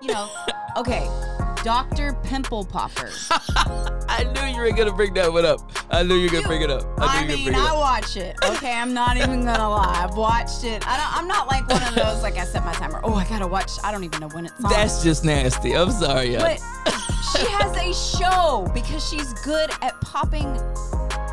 you know, okay, Dr. Pimple Popper. I knew you were gonna bring that one up. I knew you were gonna bring it up. I I, mean, I watch it. Okay, I'm not even gonna lie. I've watched it. I don't, I'm not like one of those like I set my timer. Oh, I gotta watch. I don't even know when it's on. That's just nasty. I'm sorry, y'all. but she has a show because she's good at popping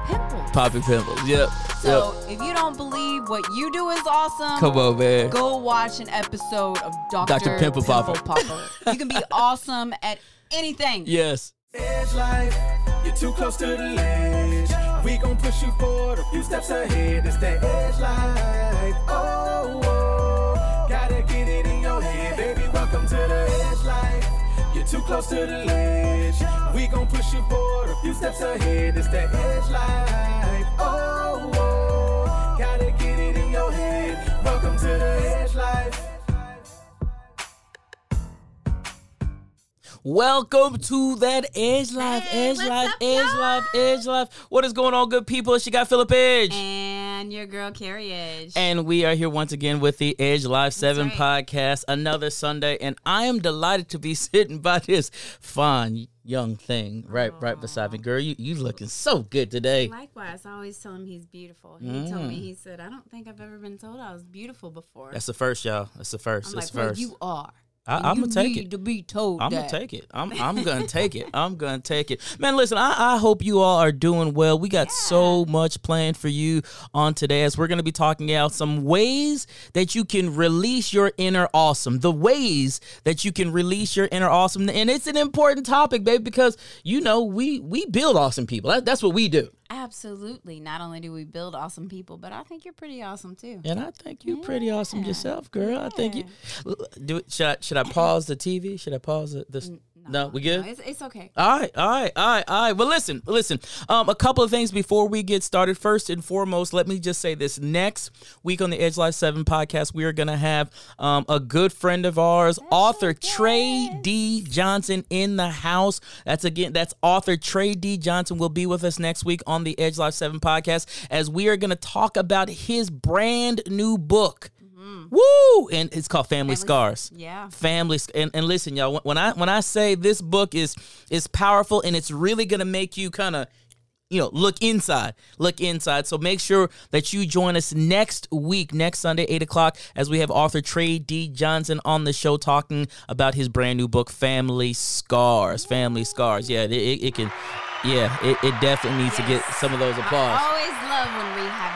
pimples. Popping pimples. Yep. So yep. if you don't believe what you do is awesome, Come on, man. go watch an episode of Dr. Dr. Pimple Popper. Popper. you can be awesome at anything. Yes. Edge life, you're too close to the ledge. We gon' push you forward a few steps ahead. It's that edge life. Oh, oh, gotta get it in your head, baby. Welcome to the edge life. You're too close to the ledge. We gon' push you forward a few steps ahead. It's that edge life. Oh, oh, to the edge life. Welcome to that Edge Life, Edge Life, up, Edge y'all? Life, Edge Life. What is going on, good people? She got Philip Edge. And your girl Carrie Edge. And we are here once again with the Edge Life 7 right. podcast, another Sunday. And I am delighted to be sitting by this fine young thing right right beside me. Girl, you, you looking so good today. Likewise, I always tell him he's beautiful. He told me, he said, I don't think I've ever been told I was beautiful before. Mm. That's the first, y'all. That's the first. I'm That's like, the well, first. you are. I- And I'ma take need it. to be told I'm that. gonna take it. I'm I'm gonna take it. I'm gonna take it. Man, listen, I, I hope you all are doing well. We got so much planned for you on today as we're gonna be talking about some ways that you can release your inner awesome. The ways that you can release your inner awesome. And it's an important topic, babe, because you know, we we build awesome people. That, that's what we do. Absolutely. Not only do we build awesome people, but I think you're pretty awesome too. And I think you're pretty awesome yourself, girl. I think you do. Should I should I pause the TV? Should I pause the, this? No, we good? No, it's, it's okay. All right, all right, all right, all right. Well, listen, listen. Um, a couple of things before we get started. First and foremost, let me just say this: next week on the Edge Life Seven podcast, we are gonna have um, a good friend of ours, author Trey D Johnson, in the house. That's again, that's author Trey D Johnson will be with us next week on the Edge Life Seven podcast as we are gonna talk about his brand new book. Mm. Woo! And it's called Family, Scars Yeah. family and, and listen y'all when- i when i say this book is is powerful and it's really gonna make you kind of you know look inside look inside so make sure that you join us next week next sunday 8 o'clock as we have author trey d johnson on the show talking about his brand new book family scars family scars yeah it, it, can yeah it, it definitely needs to get some of those applause Always love when we have.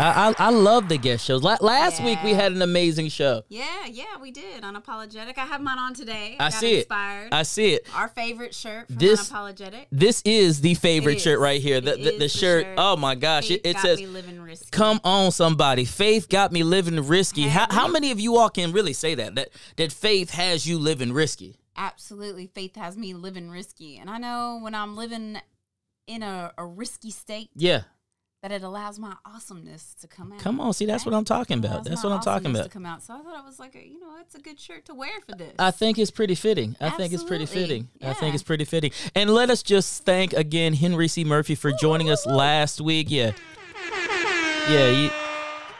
I, I, I love the guest shows La- last week we had an amazing show Yeah, yeah, we did. Unapologetic. I have mine on today. i got see inspired. it i see it Our favorite shirt from This- Unapologetic. This is the favorite It shirt right here. The, the, the shirt. shirt. Oh my gosh! It, Faith it got says, me living risky. "Come on, somebody. Faith got me living risky." How, how many of you all can really say that? That that faith has you living risky. Absolutely, faith has me living risky, and I know when I'm living in a, a risky state Yeah. That it allows my awesomeness to come out. Come on. See, that's what I'm talking about. That's what I'm talking about. To come out, so I thought it was like a, you know, it's a good shirt to wear for this. I think it's pretty fitting. I think it's pretty Absolutely. fitting. I think it's pretty fitting. And let us just thank again Henry C. Murphy for joining us last week. Yeah. Yeah. He,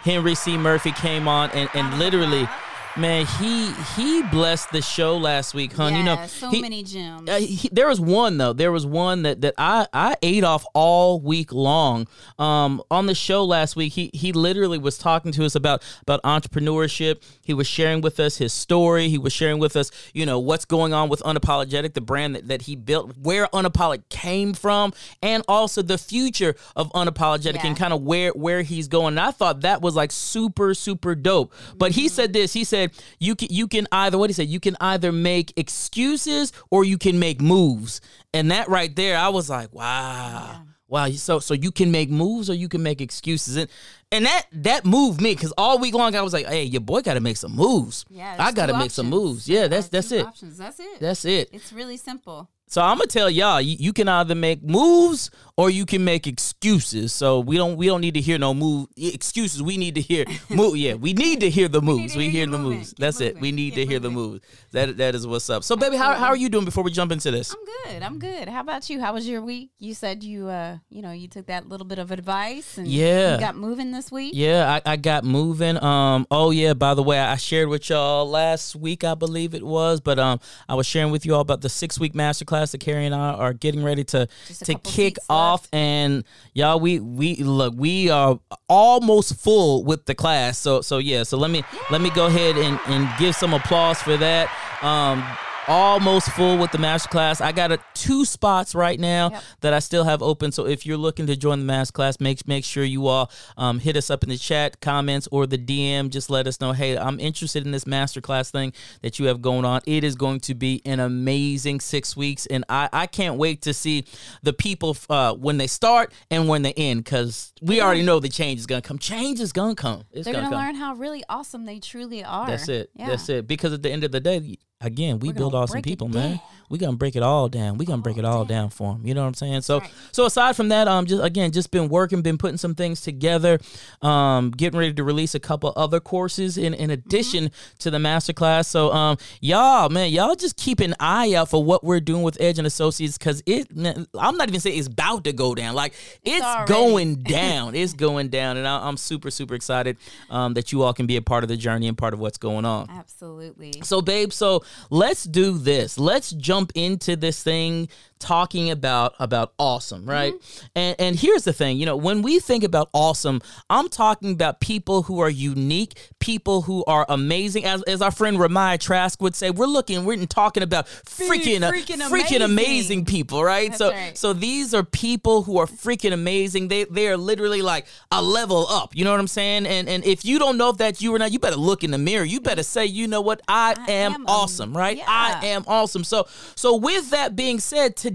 Henry C. Murphy came on and, and literally, man, he he blessed the show last week, hun. you know, so he- many gems. Uh, he, there was one though. There was one that, that I, I ate off all week long. Um, on the show last week, he he literally was talking to us about about entrepreneurship. He was sharing with us his story. He was sharing with us, you know, what's going on with Unapologetic, the brand that, that he built, where Unapologetic came from, and also the future of Unapologetic Yeah. and kind of where where he's going. And I thought that was like super super dope. But he said this. He said you can you can either what he said you can either make excuses or you can make moves. And that right there, I was like, wow. Wow, so so you can make moves or you can make excuses, and and that that moved me because all week long I was like, "Hey, your boy got to make some moves. yeah, I got to make some moves. Yeah, that's that's it. Options. That's it. That's it. it's really simple. So I'm gonna tell y'all, you, you can either make moves or you can make excuses. So we don't we don't need to hear no move excuses. We need to hear move. Yeah, we need to hear the moves. We, hear the moves. That's it. We need to hear the moves. That that is what's up. So baby, how, how are you doing before we jump into this? I'm good. I'm good. How about you? How was your week? You said you, uh, you know, you took that little bit of advice and Yeah. you got moving this week? Yeah, I, I got moving. Um, oh yeah, by the way, I shared with y'all last week, I believe it was, but um, I was sharing with you all about the six week masterclass that Carrie and I are getting ready to to kick seats off, and y'all, we we look, we are almost full with the class. So so yeah, so let me let me go ahead and and give some applause for that. Um. Almost full with the masterclass. I got a, two spots right now Yep. that I still have open. So if you're looking to join the mass class, make make sure you all um, hit us up in the chat, comments, or the DM. Just let us know, hey, I'm interested in this master class thing that you have going on. It is going to be an amazing six weeks, and I, I can't wait to see the people uh, when they start and when they end, because we already know the change is gonna come. Change is gonna come. It's They're gonna gonna come. learn how really awesome they truly are. That's it. Yeah. That's it. Because at the end of the day, again, we build awesome people, man. We gonna break it all down. We gonna break it all down for them. You know what I'm saying? So, right. so aside from that, um, just again, just been working, been putting some things together, um, getting ready to release a couple other courses in in addition to the masterclass. So, um, y'all, man, y'all just keep an eye out for what we're doing with Edge and Associates because it. man, I'm not even saying it's about to go down. Like it's, already. going down. It's going down, and I, I'm super super excited um, that you all can be a part of the journey and part of what's going on. Absolutely. So, babe, so let's do this. Let's jump into this thing talking about about awesome, right? Mm-hmm. And and here's the thing, you know, when we think about awesome, I'm talking about people who are unique, people who are amazing. As, as our friend Ramaya Trask would say, we're looking, we're talking about freaking uh, freaking, freaking amazing. amazing. people, right? That's so right. so these are people who are freaking amazing. They they are literally like a level up. You know what I'm saying? And and if you don't know if that's you or not, you better look in the mirror. You better say, you know what, I, I am, am awesome, right? I am awesome. So so with that being said, today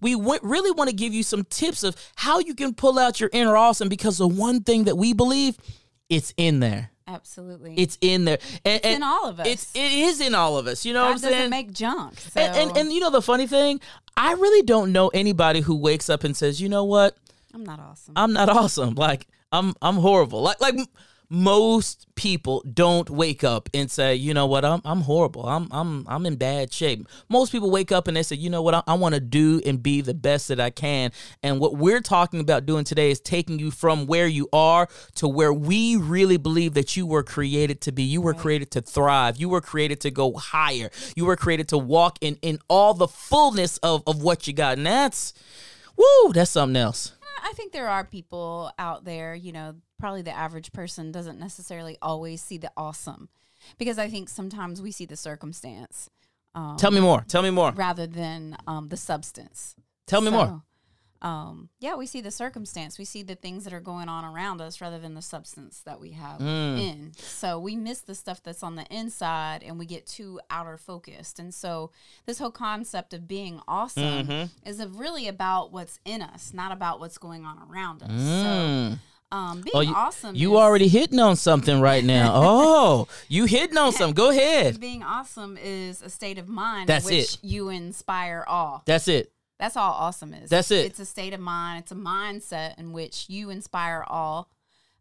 we w- really want to give you some tips of how you can pull out your inner awesome because the one thing that we believe, it's in there. Absolutely. It's in there. And, It's in all of us. It's it is in all of us. You know God what I'm saying? doesn't make junk. So. and, and and you know the funny thing, I really don't know anybody who wakes up and says, "You know what? I'm not awesome. I'm not awesome. Like I'm I'm horrible." Like like most people don't wake up and say, "You know what? I'm I'm horrible. I'm I'm I'm in bad shape." Most people wake up and they say, "You know what? I, I want to do and be the best that I can." And what we're talking about doing today is taking you from where you are to where we really believe that you were created to be. You were created to thrive. You were created to go higher. You were created to walk in in all the fullness of of what you got. And that's woo, that's something else. I think there are people out there, you know, probably the average person doesn't necessarily always see the awesome because I think sometimes we see the circumstance um, Tell me more. Tell me more. rather than um, the substance. Tell me more. Um, yeah, we see the circumstance. We see the things that are going on around us rather than the substance that we have Mm. in. So we miss the stuff that's on the inside and we get too outer focused. And so this whole concept of being awesome Mm-hmm. is of really about what's in us, not about what's going on around us. Mm. So um, being Oh, you, awesome. you is- already hitting on something right now. oh, you hitting on something. Go ahead. Being awesome is a state of mind That's in which it. you inspire awe. That's it. That's all awesome is. That's it. It's a state of mind. It's a mindset in which you inspire all.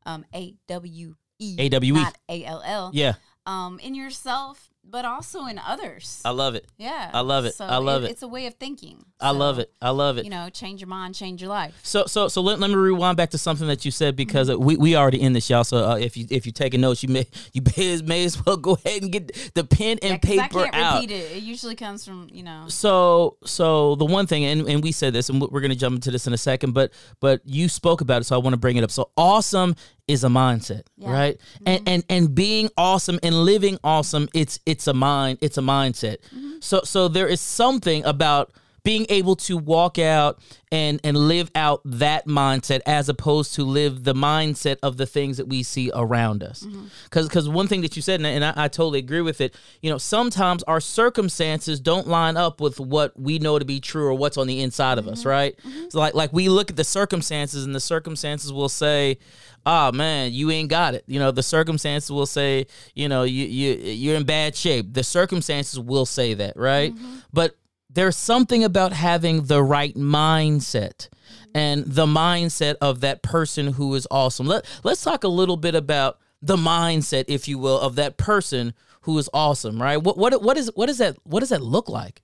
Um, A W E. A-W-E. Not A L L. Yeah, Um, in yourself, but also in others. I love it. yeah. I love it. So I love it. It's a way of thinking. I love it. I love it. You know, change your mind, change your life. So so so let, let me rewind back to something that you said because uh, we, we already in this y'all. So uh, if you if you taking notes, you may you may, may as well go ahead and get the pen and Yeah, paper I can't out. repeat it. It usually comes from you know. So so the one thing, and, and we said this, and we're gonna jump into this in a second, but but you spoke about it, so I want to bring it up. So awesome is a mindset, Yeah. right? And and and being awesome and living awesome, it's it's a mind, it's a mindset. Mm-hmm. So so there is something about being able to walk out and and live out that mindset as opposed to live the mindset of the things that we see around us. Mm-hmm. Because because one thing that you said and, and I, I totally agree with it you know sometimes our circumstances don't line up with what we know to be true or what's on the inside of us mm-hmm. right? Mm-hmm. So like like we look at the circumstances and the circumstances will say oh man you ain't got it. You know the circumstances will say you know you you you're in bad shape. The circumstances will say that right? But there's something about having the right mindset and the mindset of that person who is awesome. Let, let's talk a little bit about the mindset, if you will, of that person who is awesome, right? What what what is what does that what does that look like?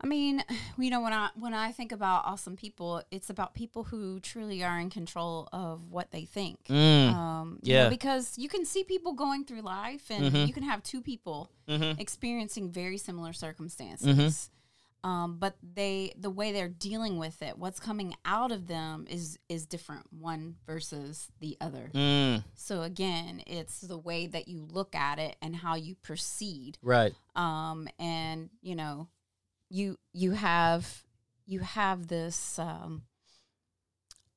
I mean, you know, when I when I think about awesome people, it's about people who truly are in control of what they think. Mm. Um, you Yeah. know, because you can see people going through life, and Mhm. you can have two people Mhm. experiencing very similar circumstances. Um, but they, the way they're dealing with it, what's coming out of them is is different, one versus the other. Mm. So again, it's the way that you look at it and how you proceed Right. um, and you know, you you have you have this, um,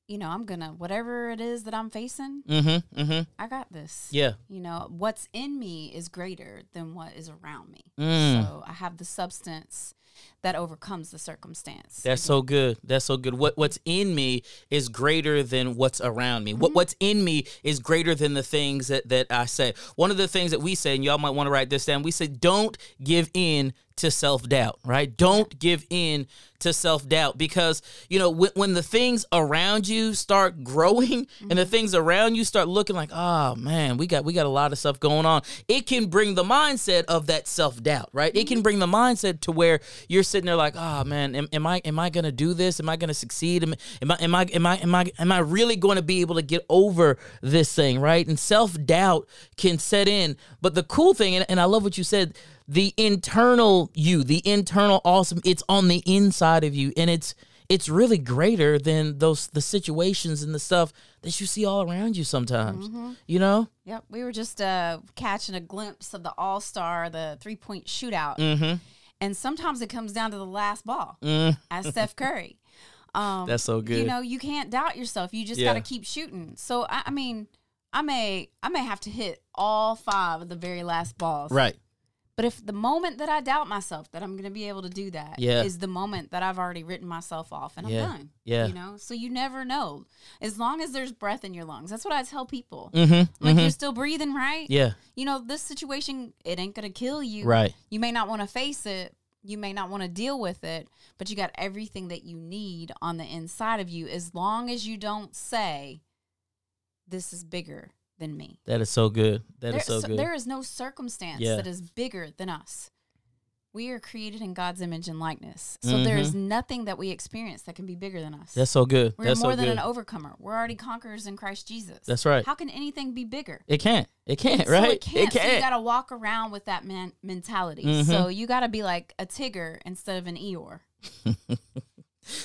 you know, I'm gonna whatever it is that I'm facing, Mm-hmm. Mm-hmm. I got this. Yeah. You know, what's in me is greater than what is around me. Mm. So I have the substance that overcomes the circumstance. That's so good. That's so good. What what's in me is greater than what's around me. Mm-hmm. What what's in me is greater than the things that that I say. One of the things that we say, and y'all might want to write this down. We say, don't give in to self doubt. Right? Don't give in to self doubt because you know when, when the things around you start growing and the mm-hmm. things around you start looking like, oh man, we got we got a lot of stuff going on. It can bring the mindset of that self doubt. Right? It can mm-hmm. bring the mindset to where you're sitting there like, oh man, am, am I am I gonna do this? Am I gonna succeed? Am, am I am I am I am I am I really going to be able to get over this thing? Right? And self doubt can set in. But the cool thing, and, and I love what you said, the internal you, the internal awesome, it's on the inside of you, and it's it's really greater than those the situations and the stuff that you see all around you sometimes. You know? Yep, we were just uh, catching a glimpse of the All Star, the three point shootout, Mm-hmm. And sometimes it comes down to the last ball, Mm. as Steph Curry. Um, That's so good. You know, you can't doubt yourself. You just Yeah. got to keep shooting. So I, I mean, I may I may have to hit all five of the very last balls. Right. But if the moment that I doubt myself that I'm going to be able to do that is Yeah. the moment that I've already written myself off and Yeah. I'm done. Yeah. You know, so you never know. As long as there's breath in your lungs, that's what I tell people. Mm-hmm. Like you're still breathing, right? Yeah. You know, this situation, it ain't going to kill you. Right. You may not want to face it. You may not want to deal with it, but you got everything that you need on the inside of you as long as you don't say, this is bigger than me. That is so good. That There- is so so- good. There is no circumstance Yeah. that is bigger than us. We are created in God's image and likeness. So there is nothing that we experience that can be bigger than us. Mm-hmm. That's so good. We're That's more so than good. an overcomer. We're already conquerors in Christ Jesus. That's right. How can anything be bigger? It can't. It can't. So right. it can't. So you can't. got to walk around with that man- mentality. Mhm. So you got to be like a Tigger instead of an Eeyore.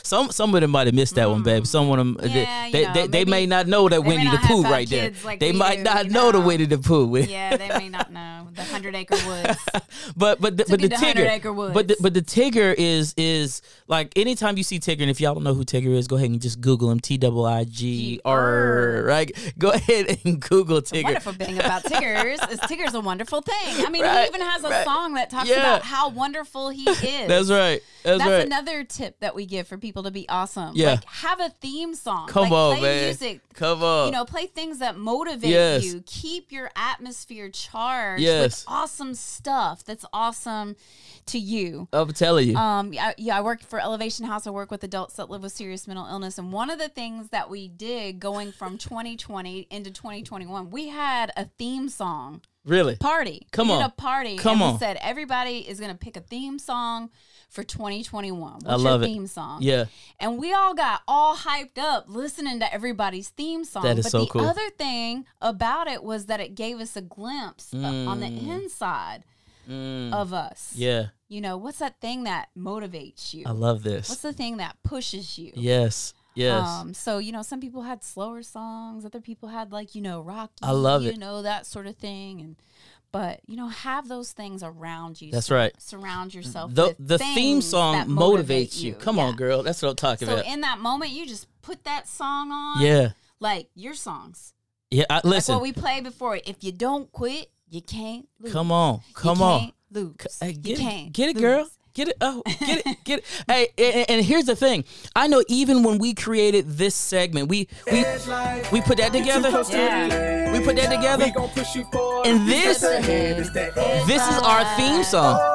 Some some of them might have missed that one, babe. Some of them Mm. Yeah, they you they, know, they, they may not know that Winnie the Pooh right there. like they might do, not you know the know. Winnie the Pooh. Yeah, they may not know the Hundred Acre Woods. but but the, but the Hundred Tigger, Acre Woods. but the, but the Tigger is is like anytime you see Tigger, and if y'all don't know who Tigger is, go ahead and just Google him. T W I G R. Right. Go ahead and Google Tigger. wonderful thing about Tiggers is Tigger's a wonderful thing. I mean, Right, he even has a right. song that talks Yeah. about how wonderful he is. That's right. That's, That's right. another tip that we give for people to be awesome. Yeah. Like have a theme song. Come like, on, play man. music. Come on. You know, play things that motivate Yes. you. Keep your atmosphere charged Yes. with awesome stuff that's awesome to you. I'm telling you. Um, yeah, yeah, I work for Elevation House. I work with adults that live with serious mental illness. And one of the things that we did going from 2020 into 2021, we had a theme song really. party. Come we on. a party. Come and on. We said everybody is going to pick a theme song for 2021. What's I love your it. theme song? Yeah. And we all got all hyped up listening to everybody's theme song. That is but so the cool. other thing about it was that it gave us a glimpse uh, on the inside Mm. of us. Yeah. You know, what's that thing that motivates you? I love this. What's the thing that pushes you? yes. Yes. Um, so you know, some people had slower songs, other people had like you know rock. I love you it. know that sort of thing, and but you know, have those things around you. That's right. Surround yourself. the the theme song motivates motivate you. Come Yeah. on, girl. That's what I'm talking about. So about. in that moment, you just put that song on. yeah. like your songs. Yeah. I, listen Like what we played before. If you don't quit, you can't lose. come on. Come on. can't Lose. Hey, you can't get it, girl. Lose. Get it. Oh, get it, get it. Hey, and, and here's the thing. I know even when we created this segment, we we we put that together. Yeah. We put that together. We gon' push you. And this It's that edge this is our theme song.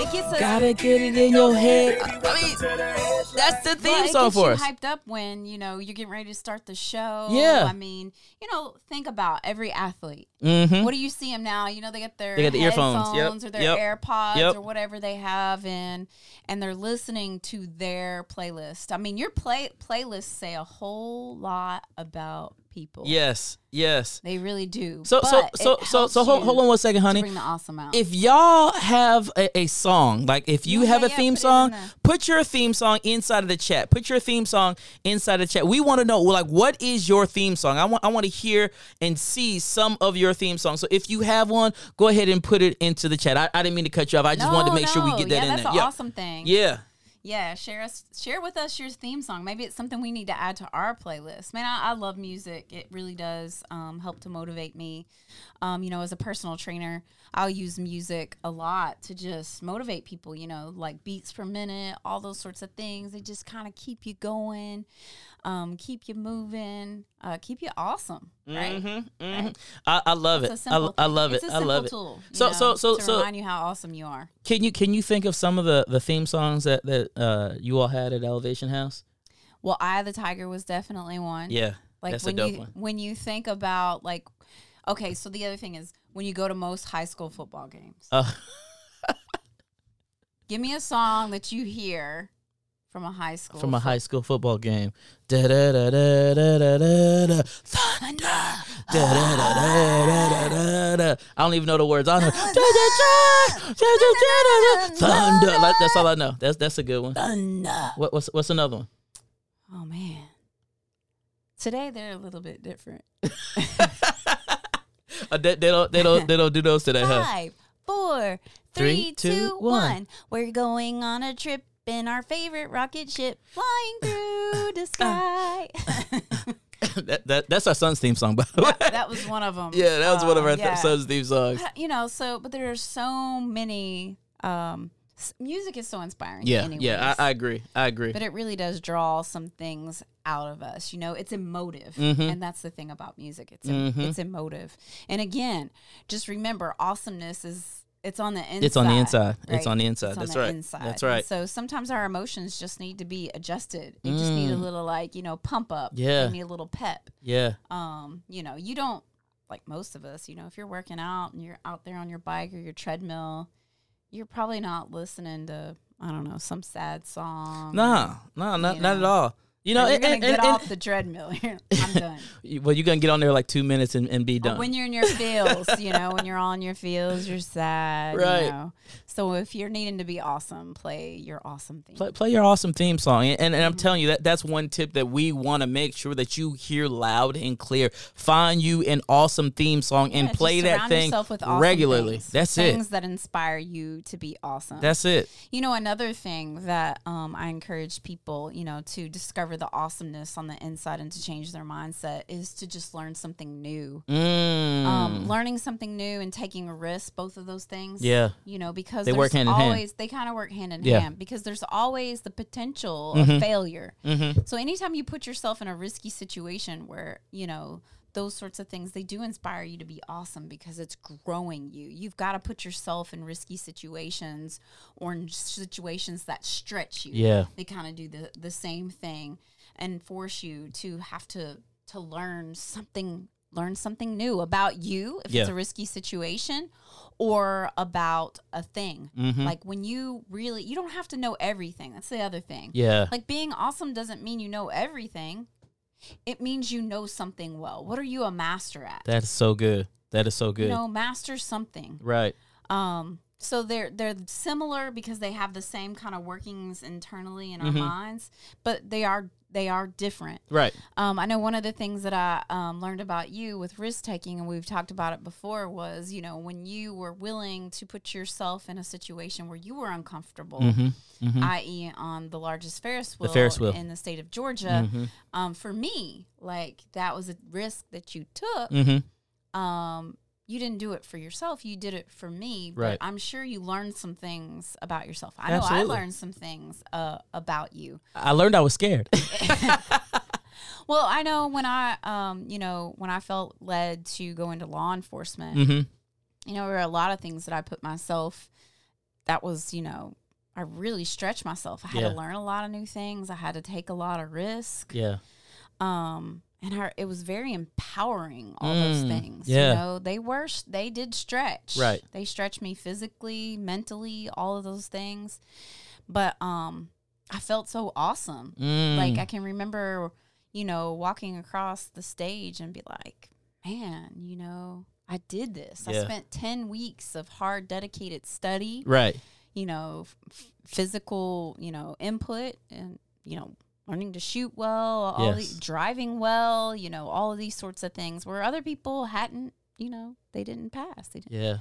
It gets us. Gotta get it in your head. I mean, to the edge that's the Well, theme it song gets for you us. hyped up when you know you're getting ready to start the show. Yeah. I mean, you know, think about every athlete. Mm-hmm. What do you see them now? You know, they get their They got the earphones. Yep. or their Yep. AirPods Yep. or whatever they have in, and they're listening to their playlist. I mean, your play playlists say a whole lot about people. Yes, yes. they really do. So so But so it so so hold, hold on one second, honey. Bring the awesome out. If y'all have a, a song, like if you Yeah, have yeah, a theme put song, put your theme song inside of the chat. Put your theme song inside of the chat. We want to know, like, what is your theme song? I want I want to hear and see some of your theme songs. So if you have one, go ahead and put it into the chat. I, I didn't mean to cut you off. I just no, wanted to make sure we get that yeah, in that's there. an yeah. awesome thing. Yeah. Yeah, share us share with us your theme song. Maybe it's something we need to add to our playlist. Man, I, I love music. It really does um, help to motivate me. Um, you know, as a personal trainer, I'll use music a lot to just motivate people. You know, like beats per minute, all those sorts of things. They just kind of keep you going, um, keep you moving, uh, keep you awesome. Right? Mm-hmm, mm-hmm. I, I love It's it. I, I love it. It's a I love it. Tool, So- know, so- so- to so- remind you how awesome you are. Can you can you think of some of the the theme songs that that uh, you all had at Elevation House? Well, I the Tiger was definitely one. Yeah, Like when you one. when you think about like okay, so the other thing is when you go to most high school football games. Uh, Give me a song that you hear from a high school from a high school football game. I don't even know the words. I know. Thunder. That's all I know. That's that's a good one. Thunder. What, what's what's another one? Oh man. Today they're a little bit different. Uh, they, they don't they don't they don't do those today, huh? Five, four, Three, three, two, two, one. one. We're going on a trip in our favorite rocket ship flying through the sky. that, that that's our son's theme song, by the way. that was one of them. yeah, that was one of our th- yeah. son's theme songs. you know so but there are so many um music is so inspiring Yeah, anyways, yeah, I, I agree. I agree. but it really does draw some things out of us you know it's emotive Mm-hmm. and that's the thing about music it's em- it's emotive and again just remember awesomeness is it's on the inside It's on the inside. It's on the inside. It's on That's the right. inside. That's And right. so sometimes our emotions just need to be adjusted. They just need a little like, you know, pump up. Mm. Yeah. They need a little pep Yeah. um, you know, you don't like most of us, you know, if you're working out and you're out there on your bike or your treadmill, you're probably not listening to I don't know some sad song. Nah, nah, not, not at all. You know, you're and, gonna and, get off the treadmill. I'm done. well, you're gonna get on there like two minutes and, and be But done. when you're in your feels, you know, when you're on your feels, you're sad. Right. You know? So if you're needing to be awesome, play your awesome theme. Play, play your awesome theme song, and, and, Mm-hmm. I'm telling you that that's one tip that we want to make sure that you hear loud and clear. Find you an awesome theme song and play that thing yourself with awesome regularly. things. That's things it. Things that inspire you to be awesome. That's it. You know, another thing that um, I encourage people, you know, to discover the awesomeness on the inside and to change their mindset is to just learn something new. Mm. Um, learning something new and taking a risk, both of those things. Yeah. You know, because They there's work hand in hand. they kind of work hand in Yeah. Mm-hmm. hand because there's always the potential of failure. So anytime you put yourself in a risky situation where you know those sorts of things they do inspire you to be awesome because it's growing you you've got to put yourself in risky situations or in situations that stretch you Yeah. they kind of do the the same thing and force you to have to to learn something learn something new about you if Yeah. it's a risky situation or about a thing Mm-hmm. like when you really you don't have to know everything that's the other thing Yeah. like being awesome doesn't mean you know everything it means you know something well what are you a master at That is so good. That is so good. you know master something right. um, so they're they're similar because they have the same kind of workings internally in our Mm-hmm. minds, but they are they are different. Right. Um, I know one of the things that I um, learned about you with risk taking, and we've talked about it before, was you know when you were willing to put yourself in a situation where you were uncomfortable, i.e., on the largest Ferris wheel, Mm-hmm. Ferris wheel. in the state of Georgia. Um, for me, like that was a risk that you took Mm-hmm. um, you didn't do it for yourself. You did it for me. But Right. I'm sure you learned some things about yourself. I know I learned some things uh, about you. I learned I was scared. Well, I know when I, um, you know, when I felt led to go into law enforcement, mm-hmm. you know, there were a lot of things that I put myself that was, you know, I really stretched myself. I had Yeah. to learn a lot of new things. I had to take a lot of risk. Yeah. Um, and her, it was very empowering. All those Mm, things, yeah. you know, they were they did stretch. Right. They stretched me physically, mentally, all of those things. But um, I felt so awesome. Mm. Like I can remember, you know, walking across the stage and be like, man, you know, I did this. Yeah. I spent 10 weeks of hard, dedicated study, right. you know, f- physical, you know, input and, you know, learning to shoot well, all Yes. the driving well, you know, all of these sorts of things where other people hadn't, you know, they didn't pass. They didn't, Yeah.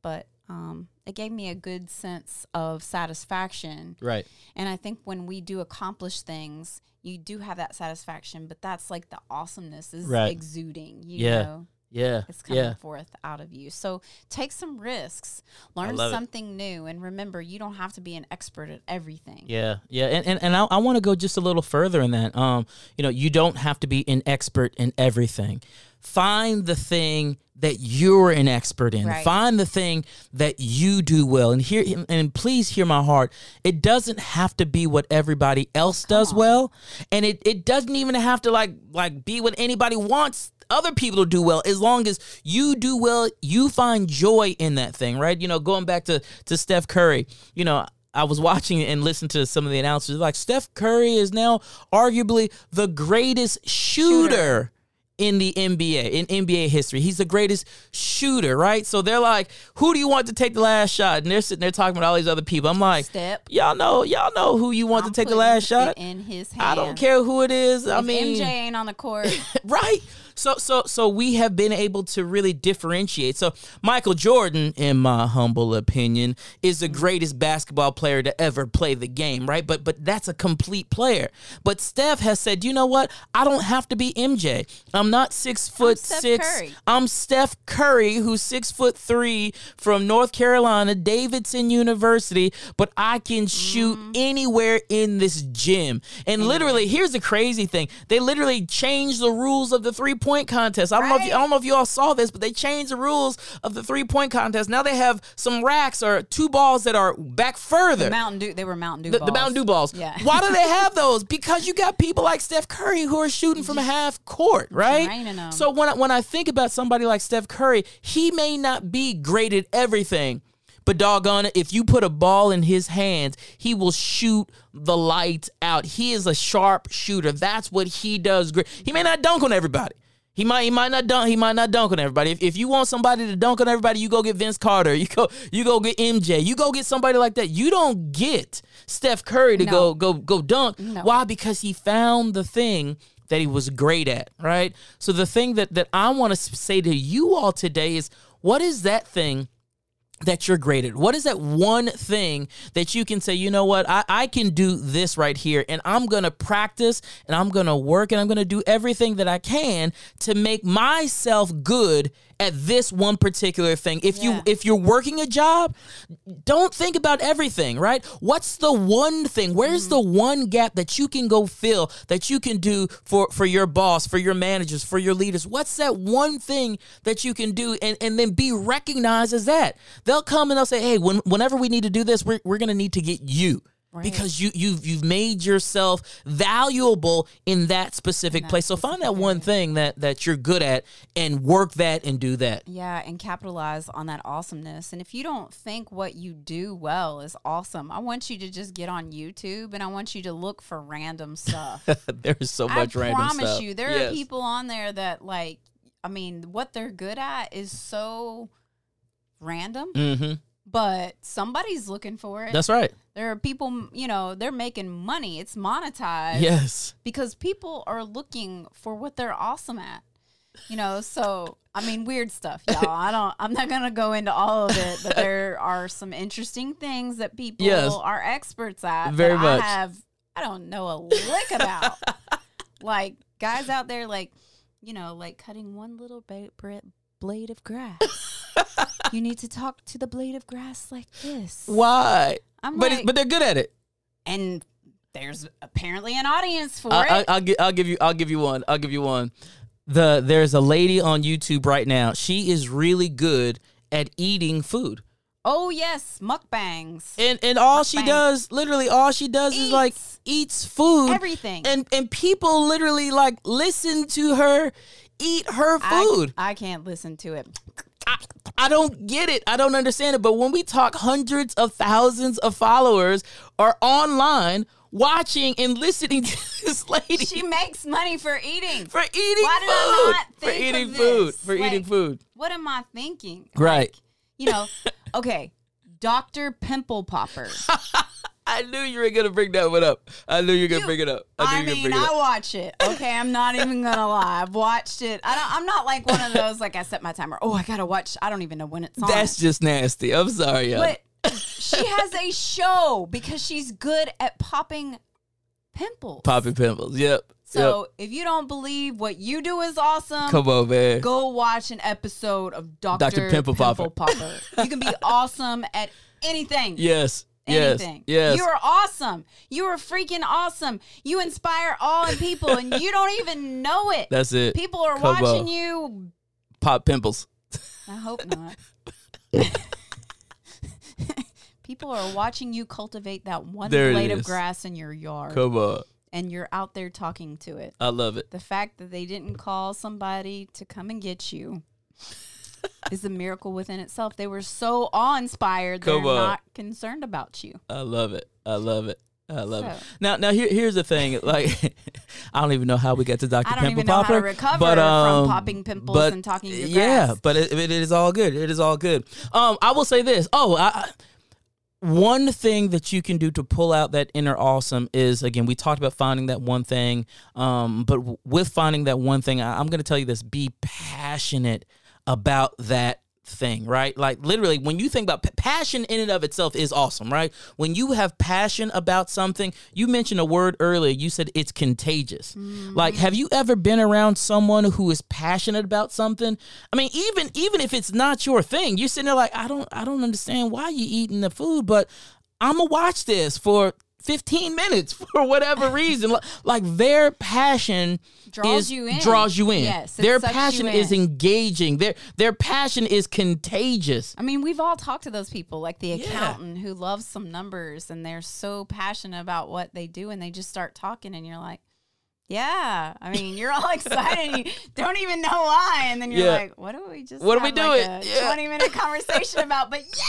but um, it gave me a good sense of satisfaction Right. and I think when we do accomplish things, you do have that satisfaction, but that's like the awesomeness is Right. exuding. You Yeah. know, Yeah. it's coming Yeah. forth out of you. So take some risks, learn love it. something new, and remember, you don't have to be an expert at everything. Yeah, yeah, and and, and I, I want to go just a little further in that. Um, you know, you don't have to be an expert in everything. Find the thing that you're an expert in. Right. Find the thing that you do well. And here, and please hear my heart. It doesn't have to be what everybody else does on. well, and it it doesn't even have to like like be what anybody wants other people to do well as long as you do well you find joy in that thing right you know going back to to steph curry you know I was watching and listening to some of the announcers. Like Steph Curry is now arguably the greatest shooter, in the NBA in NBA history. He's the greatest shooter, right? So they're like, "Who do you want to take the last shot?" And they're sitting there talking about all these other people. I'm like, Steph. "Y'all know, y'all know who you want I'm to take the last shot." in his hand. I don't care who it is. I mean, MJ ain't on the court. right so so so we have been able to really differentiate. So michael jordan in my humble opinion is the greatest basketball player to ever play the game right? But but that's a complete player. But steph has said you know what? I don't have to be mj i'm not six foot Steph six. Curry. i'm steph curry who's six foot three from north carolina davidson university but i can shoot Mm-hmm. anywhere in this gym. And literally here's the crazy thing. They literally changed the rules of the three point contest i don't know if you, i don't know if you all saw this but they changed the rules of the three point contest now they have some racks or two balls that are back further Mountain Dew. They were Mountain Dew the, balls. the Mountain Dew balls. Yeah. Why do they have those? Because you got people like Steph Curry who are shooting from half court, right? So when I, when I think about somebody like Steph Curry, he may not be great at everything. But doggone it, if you put a ball in his hands, he will shoot the lights out. He is a sharp shooter. That's what he does great. He may not dunk on everybody. He might he might not dunk he might not dunk on everybody. If, if you want somebody to dunk on everybody, you go get Vince Carter. You go you go get MJ. You go get somebody like that. You don't get Steph Curry to go go go dunk. No. Why? Because he found the thing that he was great at, right? So the thing that that I want to say to you all today is what is that thing that you're great at? What is that one thing that you can say, you know what, I, I can do this right here, and I'm gonna practice and I'm gonna work and I'm gonna do everything that I can to make myself good at this one particular thing. If you if you're working a job, don't think about everything, right? What's the one thing? Where's mm-hmm. the one gap that you can go fill that you can do for for your boss, for your managers, for your leaders? What's that one thing that you can do and and then be recognized as that? They'll come and they'll say, "Hey, when, whenever we need to do this, we're we're going to need to get you." Right. Because you you've you've made yourself valuable in that specific that place. So find that one area. thing that that you're good at and work that and do that. Yeah, and capitalize on that awesomeness. And if you don't think what you do well is awesome, I want you to just get on YouTube and I want you to look for random stuff. there is so much I random stuff. I promise you, there Yes. are people on there that like, I mean, what they're good at is so random, Mm-hmm. But somebody's looking for it. That's right. there are people, you know, they're making money. It's monetized Yes. because people are looking for what they're awesome at. You know, so I mean, weird stuff, y'all. I don't. I'm not gonna go into all of it, but there are some interesting things that people Yes. are experts at. Very that much. I have. I don't know a lick about. like guys out there, like you know, like cutting one little ba- blade of grass. You need to talk to the blade of grass like this. Why? I'm But like, it, but they're good at it. and there's apparently an audience for I, I, it. I'll gi- I'll give you I'll give you one. I'll give you one. The there's a lady on YouTube right now. She is really good at eating food. Oh yes, mukbangs. and and all she does, literally, all she does is like Eats. eats food, Everything. and and people literally like listen to her eat her food. I, I can't listen to it. I, I don't get it. I don't understand it. But when we talk hundreds of thousands of followers are online watching and listening to this lady She makes money for eating. for eating Why did I food. for eating food. For eating food. What am I thinking? Right. You know, okay, Dr. Pimple Popper. I knew you were gonna bring that one up. I knew you were gonna You- bring it up. I knew I you were mean, gonna bring it I watch it. Okay, I'm not even gonna lie. I've watched it. I don't, I'm not like one of those like I set my timer. Oh, I gotta watch. I don't even know when it's on. That's just nasty. I'm sorry, but she has a show because she's good at popping pimples. Popping pimples. Yep. So if you don't believe what you do is awesome, yep. come on, man. go watch an episode of Dr. Dr. Pimple Popper. Popper. You can be awesome at anything. Yes. Yes. Anything. Yes. You are awesome. You are freaking awesome. You inspire all in people and you don't even know it. That's it. people are watching you. Pop pimples. I hope not. people are watching you cultivate that one There blade of grass in your yard Come on. and you're out there talking to it. I love it. The fact that they didn't call somebody to come and get you is a miracle within itself. They were so awe inspired, they're not concerned about you. I love it. I love it. I love it. Now, now here, here's the thing. Like, I don't even know how we got to don't Pimple even know how Popper, recover but, um, from popping pimples but, and talking Yeah, but it, it is all good. It is all good. Um, I will say this. Oh, I, I- one thing that you can do to pull out that inner awesome is again we talked about finding that one thing. Um, but w- with finding that one thing, I, I'm going to tell you this: be passionate about that thing, right? Like literally, when you think about p- passion in and of itself is awesome, right? When you have passion about something, you mentioned a word earlier. You said it's contagious. Mm-hmm. Like, have you ever been around someone who is passionate about something? I mean, even even if it's not your thing, you're sitting there like, I don't I don't understand why you eating the food, but I'm gonna watch this for 15 minutes for whatever reason. Like- Like their passion Draws is- you in. Draws you in. Yes, their passion is engaging. Their their passion is contagious. I mean, we've all talked to those people, like the Yeah. accountant who loves some numbers and they're so passionate about what they do and they just start talking and you're like, yeah. I mean, you're all excited and you don't even know why. And then you're Yeah. like, what do we just What are we like, doing? a Yeah. 20 minute conversation about? But yeah,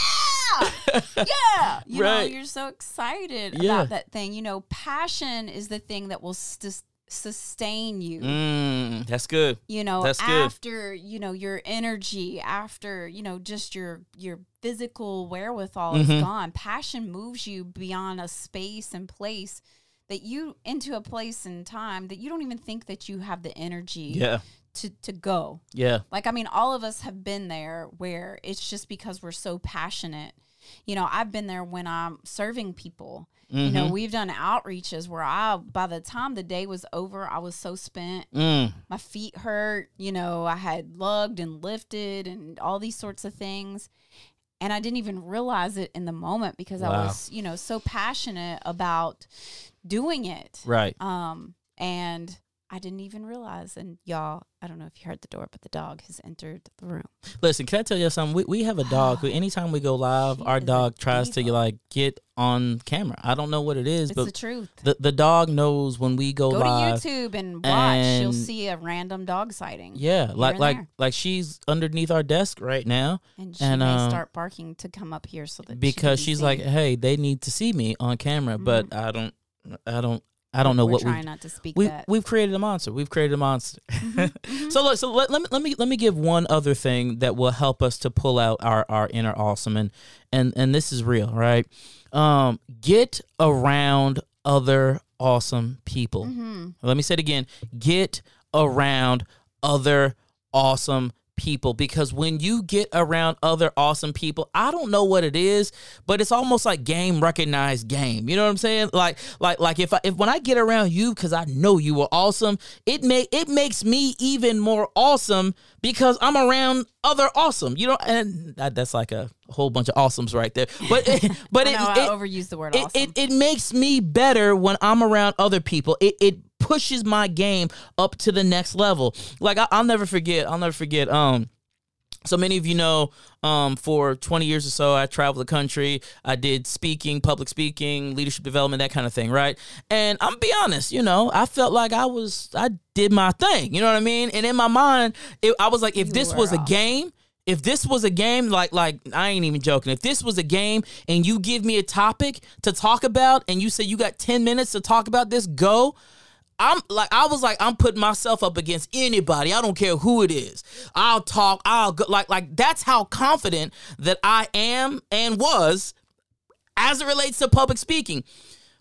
yeah. yeah. You know, you're so excited Yeah. about that thing. You know, passion is the thing that will sus- sustain you Mm, that's good. you know That's good. after you know your energy after you know just your your physical wherewithal Mhm. is gone passion moves you beyond a space and place that you into a place and time that you don't even think that you have the energy Yeah. To to go Yeah. like i mean all of us have been there where it's just because we're so passionate you know i've been there when i'm serving people you know Mhm. we've done outreaches where i by the time the day was over i was so spent Mm. my feet hurt, you know, I had lugged and lifted and all these sorts of things. And I didn't even realize it in the moment because I was, you know, so passionate about doing it. Right. Um, and I didn't even realize. And y'all, I don't know if you heard the door, but the dog has entered the room. Listen, can I tell you something? We, we have a dog who, anytime we go live, She our dog tries to like get on camera. I don't know what it is, It's but the truth. the the dog knows when we go, live. Go live. to YouTube and watch. You'll see a random dog sighting. Yeah, like like there. like she's underneath our desk right now And she And, may um, start barking to come up here so that she because be she's seen. like, "Hey, they need to see me on camera," but I don't, I don't, I don't know what We're what trying not to speak we that. we've created a monster. We've created a monster. Mm-hmm, so look, so let, let me let me let me give one other thing that will help us to pull out our our inner awesome and and and this is real, right? Um, get around other awesome people. Mm-hmm. Let me say it again. Get around other awesome people because when you get around other awesome people, I don't know what it is, but it's almost like game recognized game. You know what I'm saying? Like like like if I, if when I get around you cuz I know you are awesome, it may it makes me even more awesome because I'm around other awesome. You know and that, that's like a whole bunch of awesomes right there. But it, but it, know it I overused the word it, awesome. it, it makes me better when I'm around other people. It it pushes my game up to the next level. Like I, I'll never forget. I'll never forget. Um, so many of you know um, for 20 years or so i traveled the country i did speaking public speaking leadership development that kind of thing right and i'm be honest you know i felt like i was i did my thing you know what i mean and in my mind it, i was like if You this was a game if this was a game like like i ain't even joking if this was a game and you give me a topic to talk about and you say you got 10 minutes to talk about this go I'm like I was like I'm putting myself up against anybody. I don't care who it is. I'll talk. I'll go like like that's how confident that I am and was as it relates to public speaking.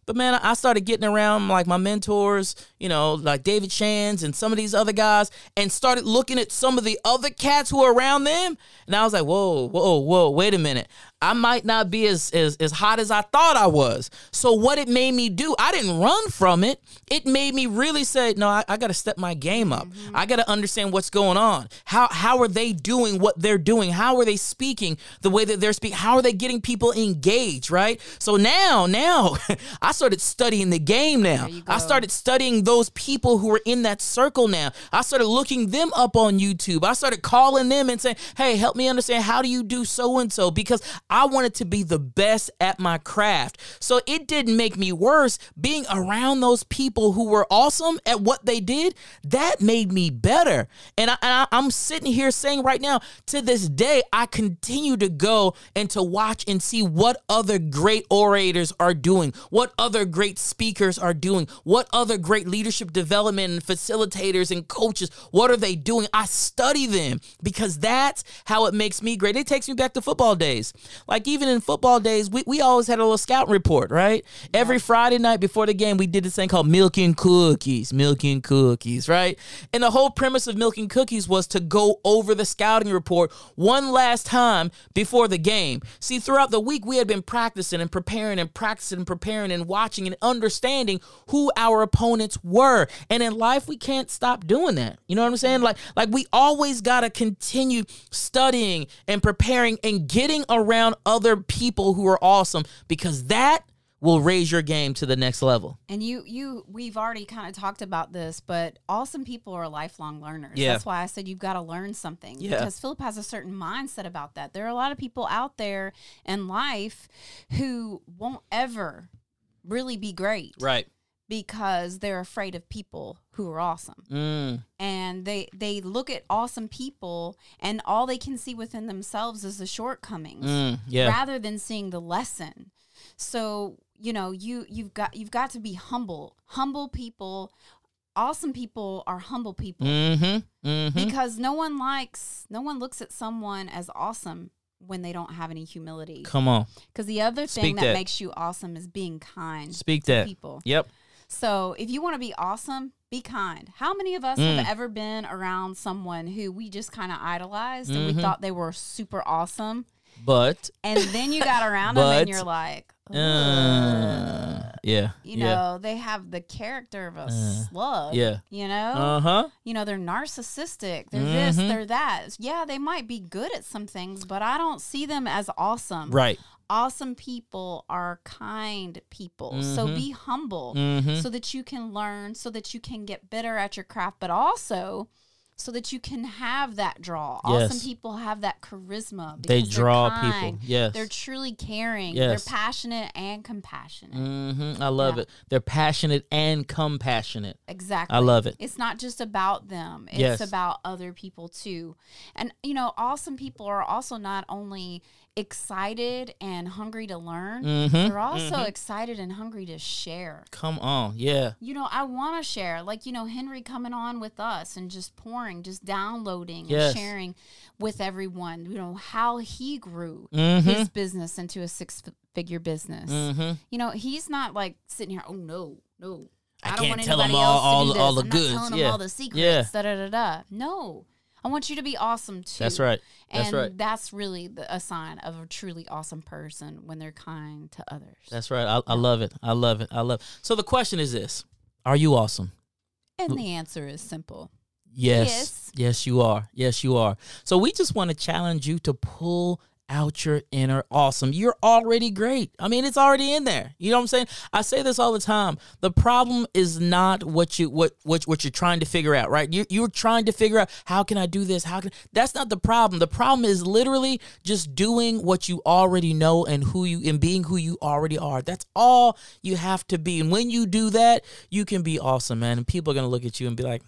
But man, I started getting around like my mentors, you know, like David Shands and some of these other guys, and started looking at some of the other cats who are around them. And I was like, whoa, whoa, whoa, wait a minute. I might not be as, as, as hot as I thought I was. So what it made me do, I didn't run from it. It made me really say, no, I, I gotta step my game up. I gotta understand what's going on. How how are they doing what they're doing? How are they speaking the way that they're speaking? How are they getting people engaged, right? So now, now I started studying the game now. I started studying those people who are in that circle now. I started looking them up on YouTube. I started calling them and saying, "Hey, help me understand how do you do so and so?" Because I wanted to be the best at my craft. So it didn't make me worse being around those people who were awesome at what they did. That made me better. And, I, I'm sitting here saying right now, to this day, I continue to go and to watch and see what other great orators are doing, what other great speakers are doing, what other great leadership development and facilitators and coaches, what are they doing? I study them because that's how it makes me great. It takes me back to football days. Like even in football days, we, we always had a little scout report, right? Every Friday night before the game, we did this thing called milk and cookies, milk and cookies, right? And the whole premise of milk and cookies was to go over the scouting report one last time before the game. See, throughout the week, we had been practicing and preparing and practicing and preparing and watching and understanding who our opponents were. And in life, we can't stop doing that. You know what I'm saying? Like, like we always gotta continue studying and preparing and getting around other people who are awesome because that will raise your game to the next level. And you, you, we've already kind of talked about this, but awesome people are lifelong learners. Yeah. That's why I said you've got to learn something. Yeah. Because Philip has a certain mindset about that. There are a lot of people out there in life who won't ever really be great Right. Because they're afraid of people who are awesome. Mm. And they they look at awesome people and all they can see within themselves is the shortcomings Mm. Yeah. rather than seeing the lesson. So, you know, you you've got you've got to be humble. Humble people, awesome people are humble people Mm-hmm. Mm-hmm. because no one likes no one looks at someone as awesome when they don't have any humility. Come on. Because the other thing that, that. makes you awesome is being kind Speak to that. people. Yep. So if you want to be awesome, be kind. How many of us Mm. have ever been around someone who we just kind of idolized and Mm-hmm. we thought they were super awesome? But And then you got around them and you're like, uh, yeah. you yeah. know, they have the character of a slug. yeah. You know? Uh-huh. you know, they're narcissistic. They're this, Mhm. they're that. Yeah, they might be good at some things, but I don't see them as awesome. Right. Awesome people are kind people. So Mhm. be humble Mhm. so that you can learn, so that you can get better at your craft, but also so that you can have that draw. Awesome people have that charisma. They draw kind. people. Yes. They're truly caring. Yes. They're passionate and compassionate. Mm-hmm. I love Yeah. it. They're passionate and compassionate. Exactly. I love it. It's not just about them. It's Yes. about other people too. And you know, awesome people are also not only excited and hungry to learn, Mhm. they're also excited and hungry to share. Come on. Yeah. You know, I want to share. Like, you know, Henry coming on with us and just pouring, just downloading Yes. and sharing with everyone, you know, how he grew Mhm. his business into a six figure business. Mhm. You know, he's not like sitting here, oh no, no. I don't can't want anybody all- else to all do all this. the I'm goods. Not telling Yeah. them all the secrets. Yeah. Da, da, da, da. No. I want you to be awesome too. That's right. That's and right. that's really the, a sign of a truly awesome person when they're kind to others. That's right. I, I love it. I love it. I love It. So the question is this Are you awesome? and the answer is simple. Yes. Yes. Yes, you are. Yes, you are. So we just want to challenge you to pull out your inner awesome. You're already great. I mean, it's already in there. You know what I'm saying? I say this all the time. The problem is not what you what what what you're trying to figure out, right? You you're trying to figure out how can I do this? How can That's not the problem. The problem is literally just doing what you already know and who you and being who you already are. That's all you have to be. And when you do that, you can be awesome, man. And people are going to look at you and be like,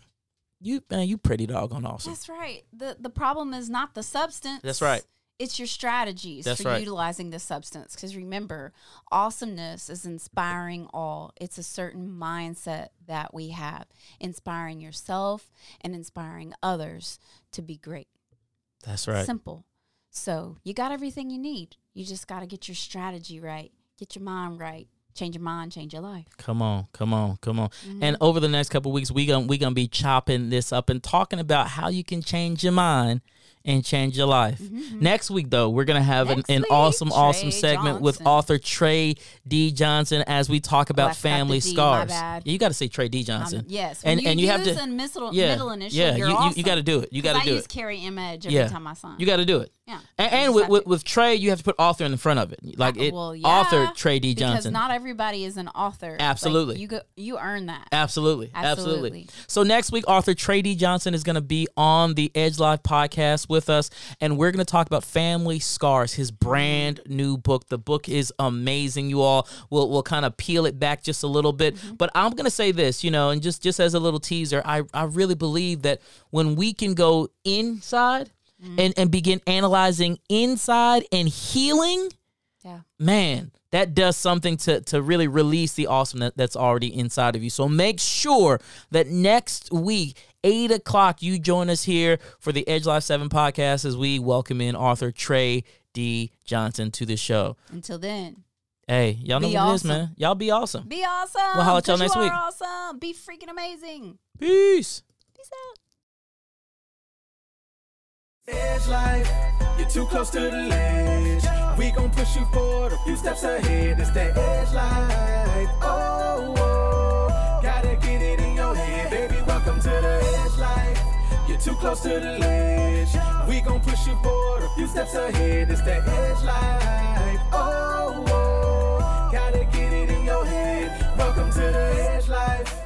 "You man, you pretty doggone awesome." That's right. the The problem is not the substance. That's right. It's your strategies That's for right. utilizing the substance. Because remember, awesomeness is inspiring all. It's a certain mindset that we have, inspiring yourself and inspiring others to be great. That's right. Simple. So you got everything you need. You just got to get your strategy right, get your mind right, change your mind, change your life. Come on, come on, come on. Mm-hmm. And over the next couple weeks, we gonna we gonna be chopping this up and talking about how you can change your mind and change your life. Next week, though, we're gonna have an, Mm-hmm. An awesome, awesome Trey segment with author Trey D Johnson as we talk about the family D, scars. you got to say Trey D Johnson. Um, yes, and you and you have to middle, yeah middle initial, yeah you, you, awesome. you got to do it. You got to do it. I use it. Carrie Image every Yeah. time I sign. You got to do it. Yeah. And, and with, with, with Trey, you have to put author in the front of it. Like it, well, yeah, author Trey D Johnson. Because not everybody is an author. Like, Absolutely. you go, you earn that. Absolutely, absolutely. Absolutely. So next week, author Trey D. Johnson is going to be on the Edge Life podcast with us, and we're going to talk about family scars. His brand new book. The book is amazing. You all will will kind of peel it back just a little bit, Mm-hmm. but I'm going to say this, you know, and just just as a little teaser, I I really believe that when we can go inside Mm-hmm. and and begin analyzing inside and healing Yeah. man, that does something to to really release the awesome that, that's already inside of you. So make sure that next week, eight o'clock, you join us here for the Edge Life Seven podcast as we welcome in author Trey D. Johnson to the show. Until then, Hey, y'all know Be what it is, man. Y'all be awesome. be awesome. We'll holla at y'all 'cause next you week. Are awesome. Be freaking amazing. Peace. Peace out. Edge life, you're too close to the ledge. We gon' push you forward a few steps ahead. It's that edge life. Oh, oh, too close to the ledge. We gon' push you forward a few steps ahead. It's that edge life. Oh, oh, gotta get it in your head. Welcome to the edge life.